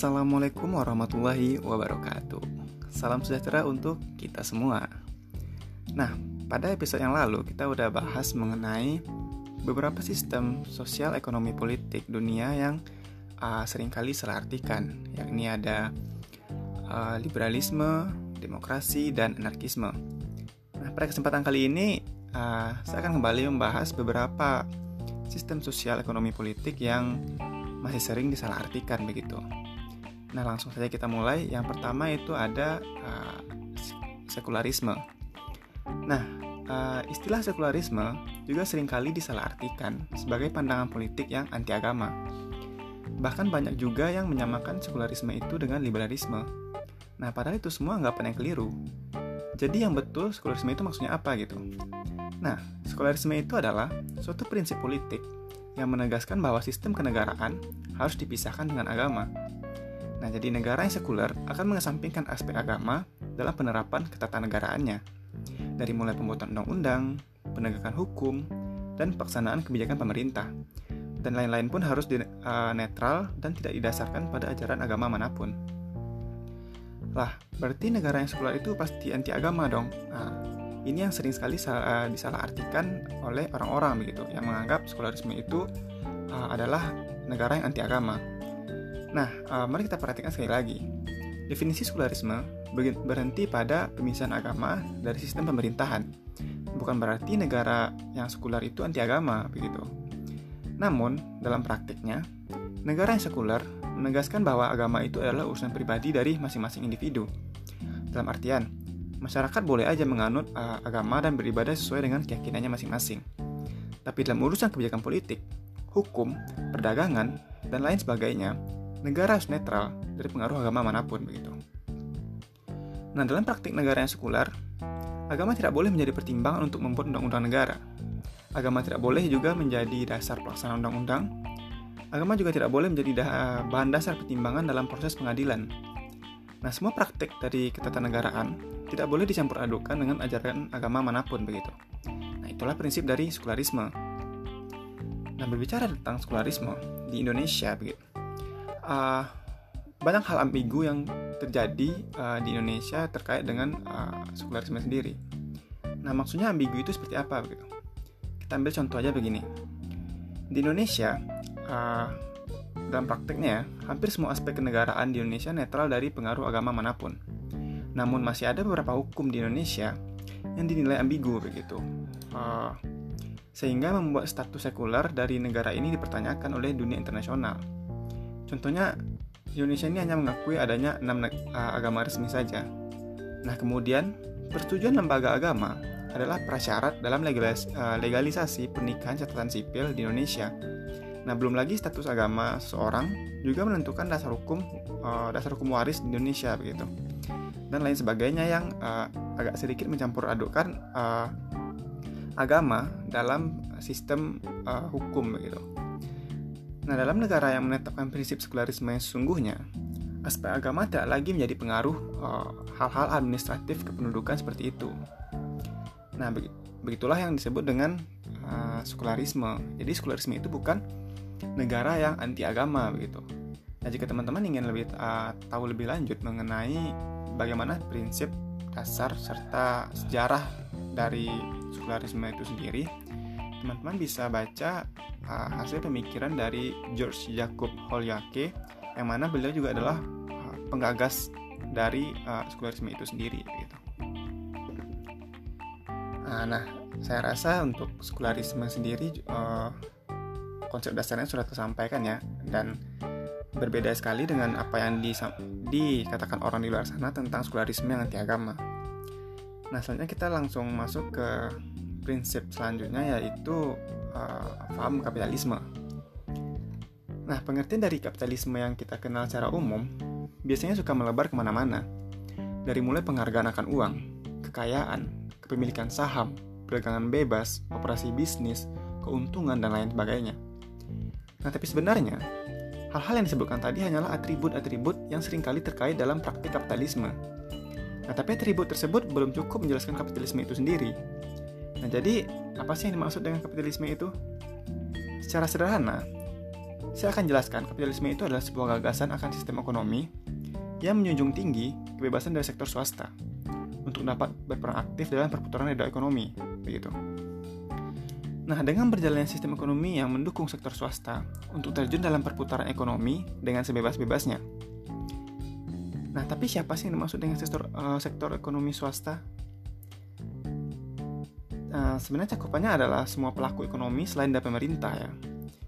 Assalamualaikum warahmatullahi wabarakatuh. Salam sejahtera untuk kita semua. Nah, pada episode yang lalu kita udah bahas mengenai beberapa sistem sosial ekonomi politik dunia yang uh, sering kali salah artikan, yakni ada uh, liberalisme, demokrasi, dan anarkisme. Nah, pada kesempatan kali ini uh, saya akan kembali membahas beberapa sistem sosial ekonomi politik yang masih sering disalahartikan begitu. Nah, langsung saja kita mulai. Yang pertama itu ada uh, sekularisme. Nah, uh, istilah sekularisme juga sering kali disalahartikan sebagai pandangan politik yang anti agama. Bahkan banyak juga yang menyamakan sekularisme itu dengan liberalisme. Nah, padahal itu semua anggapan yang keliru. Jadi yang betul sekularisme itu maksudnya apa gitu? Nah, sekularisme itu adalah suatu prinsip politik yang menegaskan bahwa sistem kenegaraan harus dipisahkan dengan agama Nah, jadi negara yang sekuler akan mengesampingkan aspek agama dalam penerapan ketatanegaraannya. Dari mulai pembuatan undang-undang, penegakan hukum, dan pelaksanaan kebijakan pemerintah. Dan lain-lain pun harus di, uh, netral dan tidak didasarkan pada ajaran agama mana pun. Lah, berarti negara yang sekuler itu pasti anti agama dong. Nah, ini yang sering sekali uh, disalahartikan oleh orang-orang begitu, yang menganggap sekularisme itu uh, adalah negara yang anti agama. Nah, uh, mari kita perhatikan sekali lagi. Definisi sekularisme berhenti pada pemisahan agama dari sistem pemerintahan. Bukan berarti negara yang sekuler itu anti agama, begitu. Namun, dalam praktiknya, negara yang sekuler menegaskan bahwa agama itu adalah urusan pribadi dari masing-masing individu. Dalam artian, masyarakat boleh aja menganut uh, agama dan beribadah sesuai dengan keyakinannya masing-masing. Tapi dalam urusan kebijakan politik, hukum, perdagangan, dan lain sebagainya, negara harus netral dari pengaruh agama mana pun begitu. Nah, dalam praktik negara yang sekuler, agama tidak boleh menjadi pertimbangan untuk membuat undang-undang negara. Agama tidak boleh juga menjadi dasar pelaksanaan undang-undang. Agama juga tidak boleh menjadi bahan dasar pertimbangan dalam proses pengadilan. Nah, semua praktik dari ketatanegaraan tidak boleh dicampur adukan dengan ajaran agama mana pun begitu. Nah, itulah prinsip dari sekularisme. Nah, berbicara tentang sekularisme di Indonesia begitu uh, banyak hal ambigu yang terjadi uh, di Indonesia terkait dengan uh, sekularisme sendiri. Nah, maksudnya ambigu itu seperti apa begitu? Kita ambil contoh aja begini. Di Indonesia, uh, dalam prakteknya ya, hampir semua aspek kenegaraan di Indonesia netral dari pengaruh agama mana pun. Namun masih ada beberapa hukum di Indonesia yang dinilai ambigu begitu. Uh, sehingga membuat status sekuler dari negara ini dipertanyakan oleh dunia internasional. Contohnya, Indonesia ini hanya mengakui adanya enam agama resmi saja. Nah, kemudian persetujuan lembaga agama adalah prasyarat dalam legalis, legalisasi pernikahan catatan sipil di Indonesia. Nah, belum lagi status agama seorang juga menentukan dasar hukum dasar hukum waris di Indonesia begitu. Dan lain sebagainya yang uh, agak sedikit mencampur adukan uh, agama dalam sistem uh, hukum begitu. Nah, dalam negara yang menetapkan prinsip sekularisme yang sesungguhnya, aspek agama tidak lagi menjadi pengaruh eh, hal-hal uh, administratif kependudukan seperti itu. Nah, begitulah yang disebut dengan uh, sekularisme. Jadi, sekularisme itu bukan negara yang anti agama begitu. Nah, jika teman-teman ingin lebih uh, tahu lebih lanjut mengenai bagaimana prinsip dasar serta sejarah dari sekularisme itu sendiri, teman-teman bisa baca uh, hasil pemikiran dari George Jacob Holyake yang mana beliau juga adalah uh, penggagas dari uh, sekularisme itu sendiri gitu. Uh, nah, saya rasa untuk sekularisme sendiri uh, konsep dasarnya sudah tersampaikan ya dan berbeda sekali dengan apa yang dikatakan orang di luar sana tentang sekularisme yang anti agama. Nah, selanjutnya kita langsung masuk ke prinsip selanjutnya yaitu uh, paham kapitalisme. Nah, pengertian dari kapitalisme yang kita kenal secara umum biasanya suka melebar ke mana-mana. Dari mulai penghargaan akan uang, kekayaan, kepemilikan saham, perdagangan bebas, operasi bisnis, keuntungan, dan lain sebagainya. Nah, tapi sebenarnya, hal-hal yang disebutkan tadi hanyalah atribut-atribut yang sering kali terkait dalam praktik kapitalisme. Nah, tapi atribut tersebut belum cukup menjelaskan kapitalisme itu sendiri, Nah, jadi apa sih yang dimaksud dengan kapitalisme itu? Secara sederhana, saya akan jelaskan kapitalisme itu adalah sebuah gagasan akan sistem ekonomi yang menjunjung tinggi kebebasan dari sektor swasta untuk dapat berperan aktif dalam perputaran roda ekonomi, begitu. Nah, dengan berjalannya sistem ekonomi yang mendukung sektor swasta untuk terjun dalam perputaran ekonomi dengan sebebas-bebasnya. Nah, tapi siapa sih yang dimaksud dengan sektor, uh, sektor ekonomi swasta? Uh, sebenarnya cakupannya adalah semua pelaku ekonomi selain dari pemerintah ya.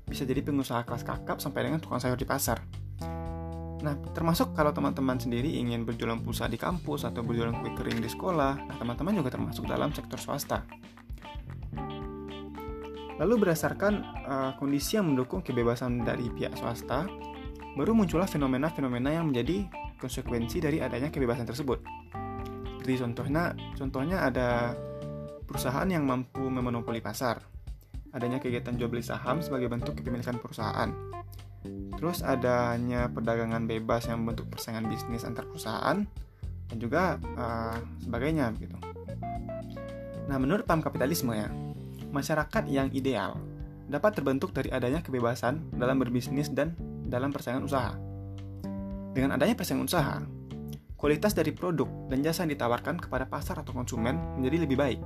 Bisa jadi pengusaha kelas kakap sampai dengan tukang sayur di pasar. Nah, termasuk kalau teman-teman sendiri ingin berjualan pulsa di kampus atau berjualan kue kering di sekolah, nah teman-teman juga termasuk dalam sektor swasta. Lalu berdasarkan uh, kondisi yang mendukung kebebasan dari pihak swasta, baru muncullah fenomena-fenomena yang menjadi konsekuensi dari adanya kebebasan tersebut. Seperti contohnya, contohnya ada perusahaan yang mampu memonopoli pasar, adanya kegiatan jual beli saham sebagai bentuk kepemilikan perusahaan, terus adanya perdagangan bebas yang bentuk persaingan bisnis antar perusahaan, dan juga uh, sebagainya begitu. Nah, menurut paham kapitalisme ya, masyarakat yang ideal dapat terbentuk dari adanya kebebasan dalam berbisnis dan dalam persaingan usaha. Dengan adanya persaingan usaha, kualitas dari produk dan jasa yang ditawarkan kepada pasar atau konsumen menjadi lebih baik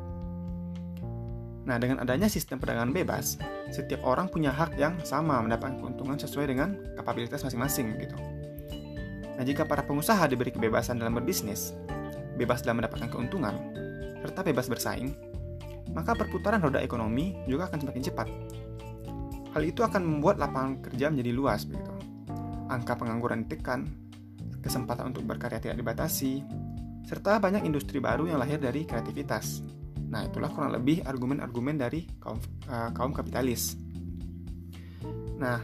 Nah, dengan adanya sistem perdagangan bebas, setiap orang punya hak yang sama mendapatkan keuntungan sesuai dengan kapabilitas masing-masing gitu. Nah, jika para pengusaha diberi kebebasan dalam berbisnis, bebas dalam mendapatkan keuntungan, serta bebas bersaing, maka perputaran roda ekonomi juga akan semakin cepat. Hal itu akan membuat lapangan kerja menjadi luas begitu. Angka pengangguran ditekan, kesempatan untuk berkarya tidak dibatasi, serta banyak industri baru yang lahir dari kreativitas. Nah, itulah kurang lebih argumen-argumen dari kaum, uh, kaum kapitalis. Nah,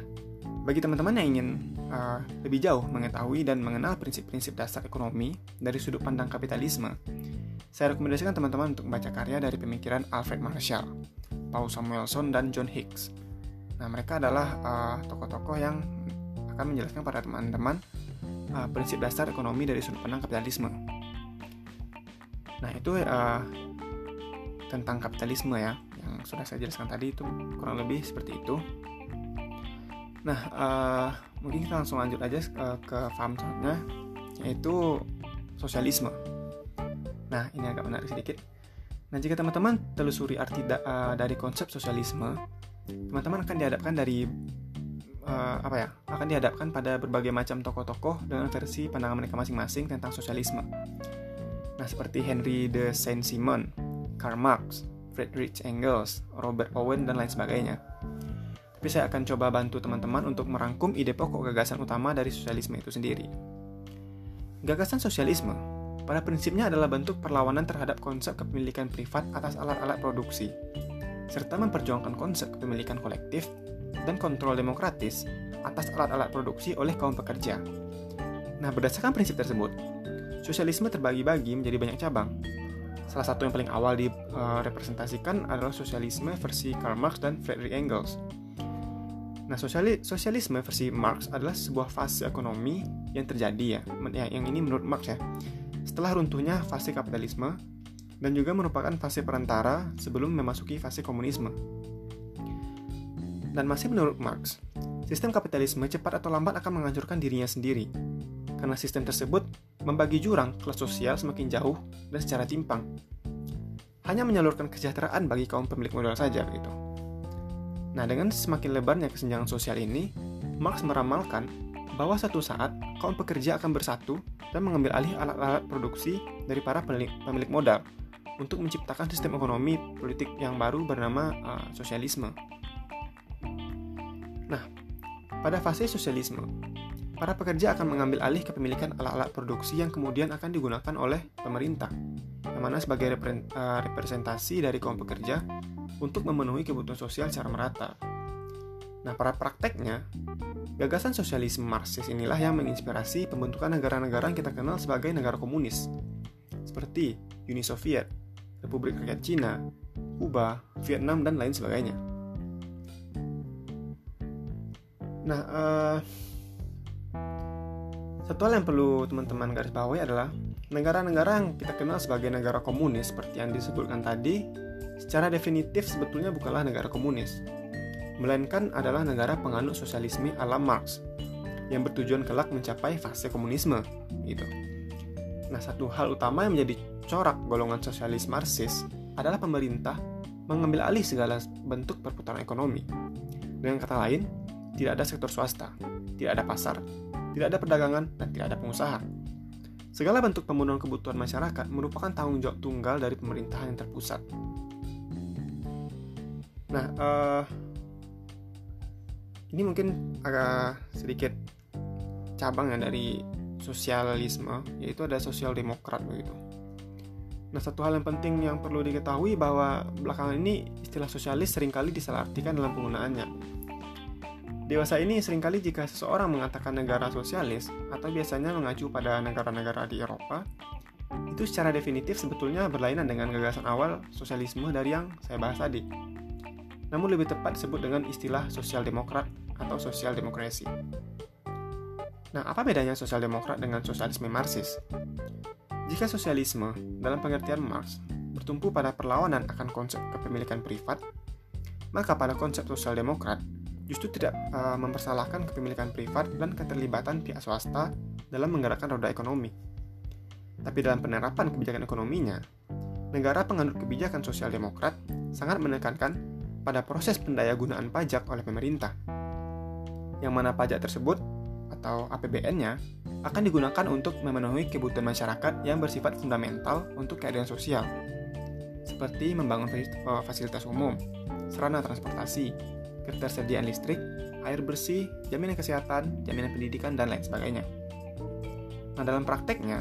bagi teman-teman yang ingin uh, lebih jauh mengetahui dan mengenal prinsip-prinsip dasar ekonomi dari sudut pandang kapitalisme, saya rekomendasikan teman-teman untuk membaca karya dari pemikiran Alfred Marshall, Paul Samuelson, dan John Hicks. Nah, mereka adalah uh, tokoh-tokoh yang akan menjelaskan pada teman-teman uh, prinsip dasar ekonomi dari sudut pandang kapitalisme. Nah, itu uh, tentang kapitalisme ya yang sudah saya jelaskan tadi itu kurang lebih seperti itu. Nah uh, mungkin kita langsung lanjut aja uh, ke paham selanjutnya yaitu sosialisme. Nah ini agak menarik sedikit. Nah jika teman-teman telusuri arti da uh, dari konsep sosialisme, teman-teman akan dihadapkan dari uh, apa ya akan dihadapkan pada berbagai macam tokoh-tokoh dengan versi pandangan mereka masing-masing tentang sosialisme. Nah, seperti Henry de Saint-Simon, Karl Marx, Friedrich Engels, Robert Owen, dan lain sebagainya. Tapi saya akan coba bantu teman-teman untuk merangkum ide pokok gagasan utama dari sosialisme itu sendiri. Gagasan sosialisme pada prinsipnya adalah bentuk perlawanan terhadap konsep kepemilikan privat atas alat-alat produksi, serta memperjuangkan konsep kepemilikan kolektif dan kontrol demokratis atas alat-alat produksi oleh kaum pekerja. Nah, berdasarkan prinsip tersebut, sosialisme terbagi-bagi menjadi banyak cabang, Salah satu yang paling awal direpresentasikan uh, adalah sosialisme versi Karl Marx dan Friedrich Engels. Nah, sosiali sosialisme versi Marx adalah sebuah fase ekonomi yang terjadi ya, yang ini menurut Marx ya, setelah runtuhnya fase kapitalisme dan juga merupakan fase perantara sebelum memasuki fase komunisme. Dan masih menurut Marx, sistem kapitalisme cepat atau lambat akan menghancurkan dirinya sendiri karena sistem tersebut membagi jurang kelas sosial semakin jauh dan secara timpang. Hanya menyalurkan kesejahteraan bagi kaum pemilik modal saja begitu. Nah, dengan semakin lebarnya kesenjangan sosial ini, Marx meramalkan bahwa satu saat kaum pekerja akan bersatu dan mengambil alih alat-alat produksi dari para pemilik modal untuk menciptakan sistem ekonomi politik yang baru bernama uh, sosialisme. Nah, pada fase sosialisme, para pekerja akan mengambil alih kepemilikan alat-alat produksi yang kemudian akan digunakan oleh pemerintah, yang mana sebagai eh, representasi dari kaum pekerja untuk memenuhi kebutuhan sosial secara merata. Nah, pada prakteknya, gagasan sosialisme Marxis inilah yang menginspirasi pembentukan negara-negara yang kita kenal sebagai negara komunis, seperti Uni Soviet, Republik Rakyat Cina, Kuba, Vietnam, dan lain sebagainya. Nah, uh, satu hal yang perlu teman-teman garis bawahi adalah negara-negara yang kita kenal sebagai negara komunis seperti yang disebutkan tadi, secara definitif sebetulnya bukanlah negara komunis. melainkan adalah negara penganut sosialisme ala Marx yang bertujuan kelak mencapai fase komunisme gitu. Nah, satu hal utama yang menjadi corak golongan sosialis Marxis adalah pemerintah mengambil alih segala bentuk perputaran ekonomi. Dengan kata lain, tidak ada sektor swasta, tidak ada pasar, tidak ada perdagangan, dan tidak ada pengusaha. Segala bentuk pemenuhan kebutuhan masyarakat merupakan tanggung jawab tunggal dari pemerintahan yang terpusat. Nah, uh, ini mungkin agak sedikit cabang ya dari sosialisme, yaitu ada sosial demokrat begitu. Nah, satu hal yang penting yang perlu diketahui bahwa belakangan ini istilah sosialis sering kali disalahartikan dalam penggunaannya. Dewasa ini sering kali jika seseorang mengatakan negara sosialis atau biasanya mengacu pada negara-negara di Eropa, itu secara definitif sebetulnya berlainan dengan gagasan awal sosialisme dari yang saya bahas tadi. Namun lebih tepat disebut dengan istilah sosial demokrat atau sosial demokrasi. Nah, apa bedanya sosial demokrat dengan sosialisme Marxis? Jika sosialisme dalam pengertian Marx bertumpu pada perlawanan akan konsep kepemilikan privat, maka pada konsep sosial demokrat justru tidak uh, mempersalahkan kepemilikan privat dan keterlibatan pihak swasta dalam menggerakkan roda ekonomi. Tapi dalam penerapan kebijakan ekonominya, negara penganut kebijakan sosial demokrat sangat menekankan pada proses pendayagunaan pajak oleh pemerintah. Yang mana pajak tersebut atau APBN-nya akan digunakan untuk memenuhi kebutuhan masyarakat yang bersifat fundamental untuk keadaan sosial, seperti membangun fasilitas umum, sarana transportasi, ketersediaan listrik, air bersih, jaminan kesehatan, jaminan pendidikan, dan lain sebagainya. Nah, dalam prakteknya,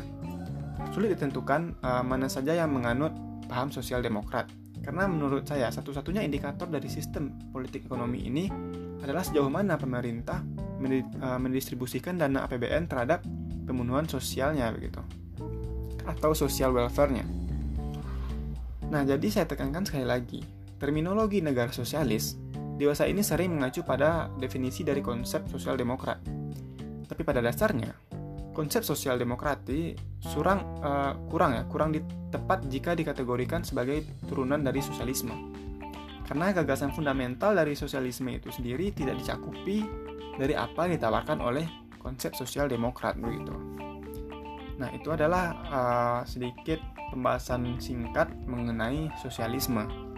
sulit ditentukan uh, mana saja yang menganut paham sosial demokrat. Karena menurut saya, satu-satunya indikator dari sistem politik ekonomi ini adalah sejauh mana pemerintah uh, mendistribusikan dana APBN terhadap pemenuhan sosialnya begitu atau social welfare-nya. Nah, jadi saya tekankan sekali lagi, terminologi negara sosialis dewasa ini sering mengacu pada definisi dari konsep sosial demokrat. Tapi pada dasarnya, konsep sosial demokrati surang, uh, kurang ya, kurang tepat jika dikategorikan sebagai turunan dari sosialisme. Karena gagasan fundamental dari sosialisme itu sendiri tidak dicakupi dari apa yang ditawarkan oleh konsep sosial demokrat begitu. Nah, itu adalah uh, sedikit pembahasan singkat mengenai sosialisme.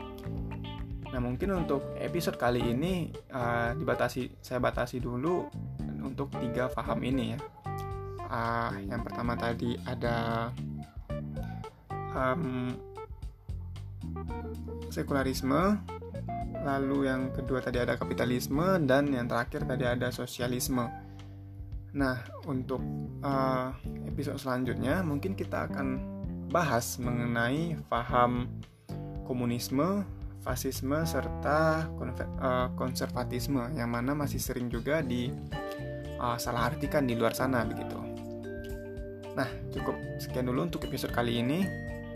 Nah mungkin untuk episode kali ini uh, dibatasi saya batasi dulu untuk tiga paham ini ya. Uh, yang pertama tadi ada um, sekularisme, lalu yang kedua tadi ada kapitalisme dan yang terakhir tadi ada sosialisme. Nah untuk uh, episode selanjutnya mungkin kita akan bahas mengenai paham komunisme fasisme serta eh, konservatisme yang mana masih sering juga di uh, salah artikan di luar sana begitu. Nah, cukup sekian dulu untuk episode kali ini.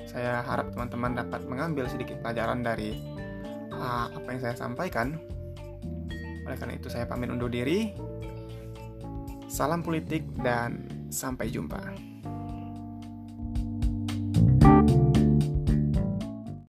Saya harap teman-teman dapat mengambil sedikit pelajaran dari uh, apa yang saya sampaikan. Oleh karena itu saya pamit undur diri. Salam politik dan sampai jumpa.